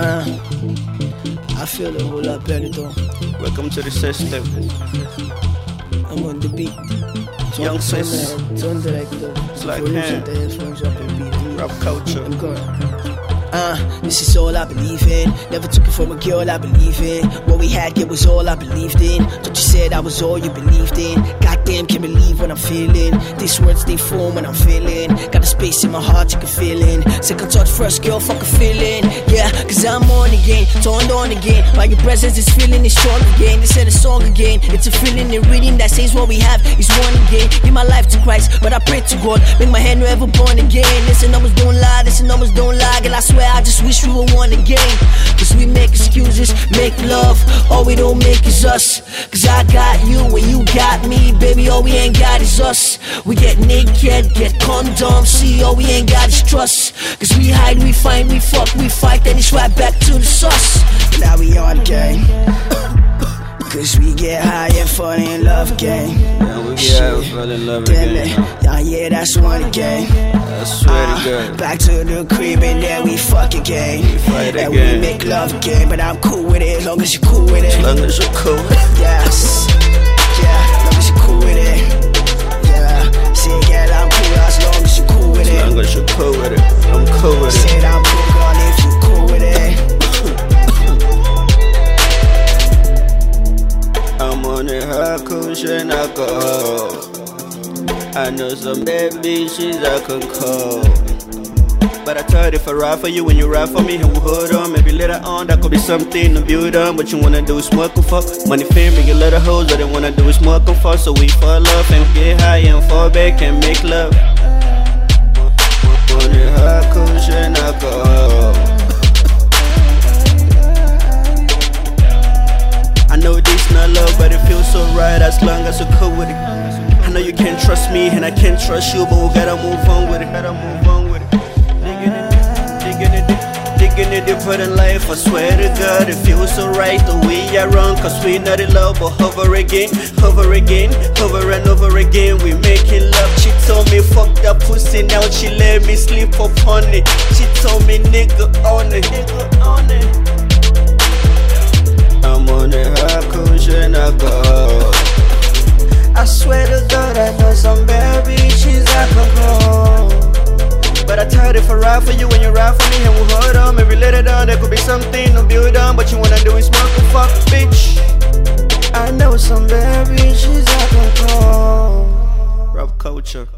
Uh, I feel a whole lot better though. Welcome to the system. I'm on the beat. Yung6ix. Turn director. It's like Producer, hand. the headphones up and beat. Rap culture. I'm going. Uh, this is all I believe in. Never took it from a girl I believe in. What we had, it was all I believed in. Don't you said I was all you believed in. Goddamn, can't believe what I'm feeling. These words they form when I'm feeling. Got a space in my heart you can feel in. Second thought, first girl, fuck a feeling. Yeah, cause I'm on again, turned on again. While your presence is feeling is strong again. This ain't a song again. It's a feeling and reading that says what we have is one again. Give my life to Christ, but I pray to God. Make my hand never born again. Listen, numbers don't lie, listen, numbers don't lie. Girl, I swear I just wish we were one again. Cause we make excuses, make love. All we don't make is us. Cause I got you and you got me. Baby, all we ain't got is us. We get naked, get condoms. See, all we ain't got is trust. Cause we hide, we find, we fuck, we fight. Then it's right back to love gang. Yeah, we get out, fall in love Damn again. it. Yeah, yeah, that's one again. I swear to Uh, God. back to the crib and then we fuck again. fight and again. we make love again, but I'm cool with it as long as you're cool with it. As long as you're cool. Yes, I'm on a hard cushion alcohol. I know some bad bitches I can call. But I thought if I ride for you when you ride for me, and we hold on. Maybe later on that could be something to build on. What you wanna do is smoke and fuck. Money, fame, a lot of hoes. What they wanna do is smoke and fuck. So we fall off and get high and fall back and make love. But it feels so right as long as you're cool with it. I know you can't trust me and I can't trust you, but we gotta move on with it. Gotta move on with it. Digging it, digging it, digging it deeper than life. I swear to God, it feels so right the way I run, cause we not in love, but hover again, hover again, hover and over again. We making love. She told me fuck that pussy, now she let me sleep upon it. She told me nigga on it, nigga on. Some bad bitches I can. But I tried if I ride for you when you ride for me, and we'll hold on. Maybe later down there could be something to build on. But you wanna do is smoke and fuck, bitch. I know some bad bitches I can call. Rap culture.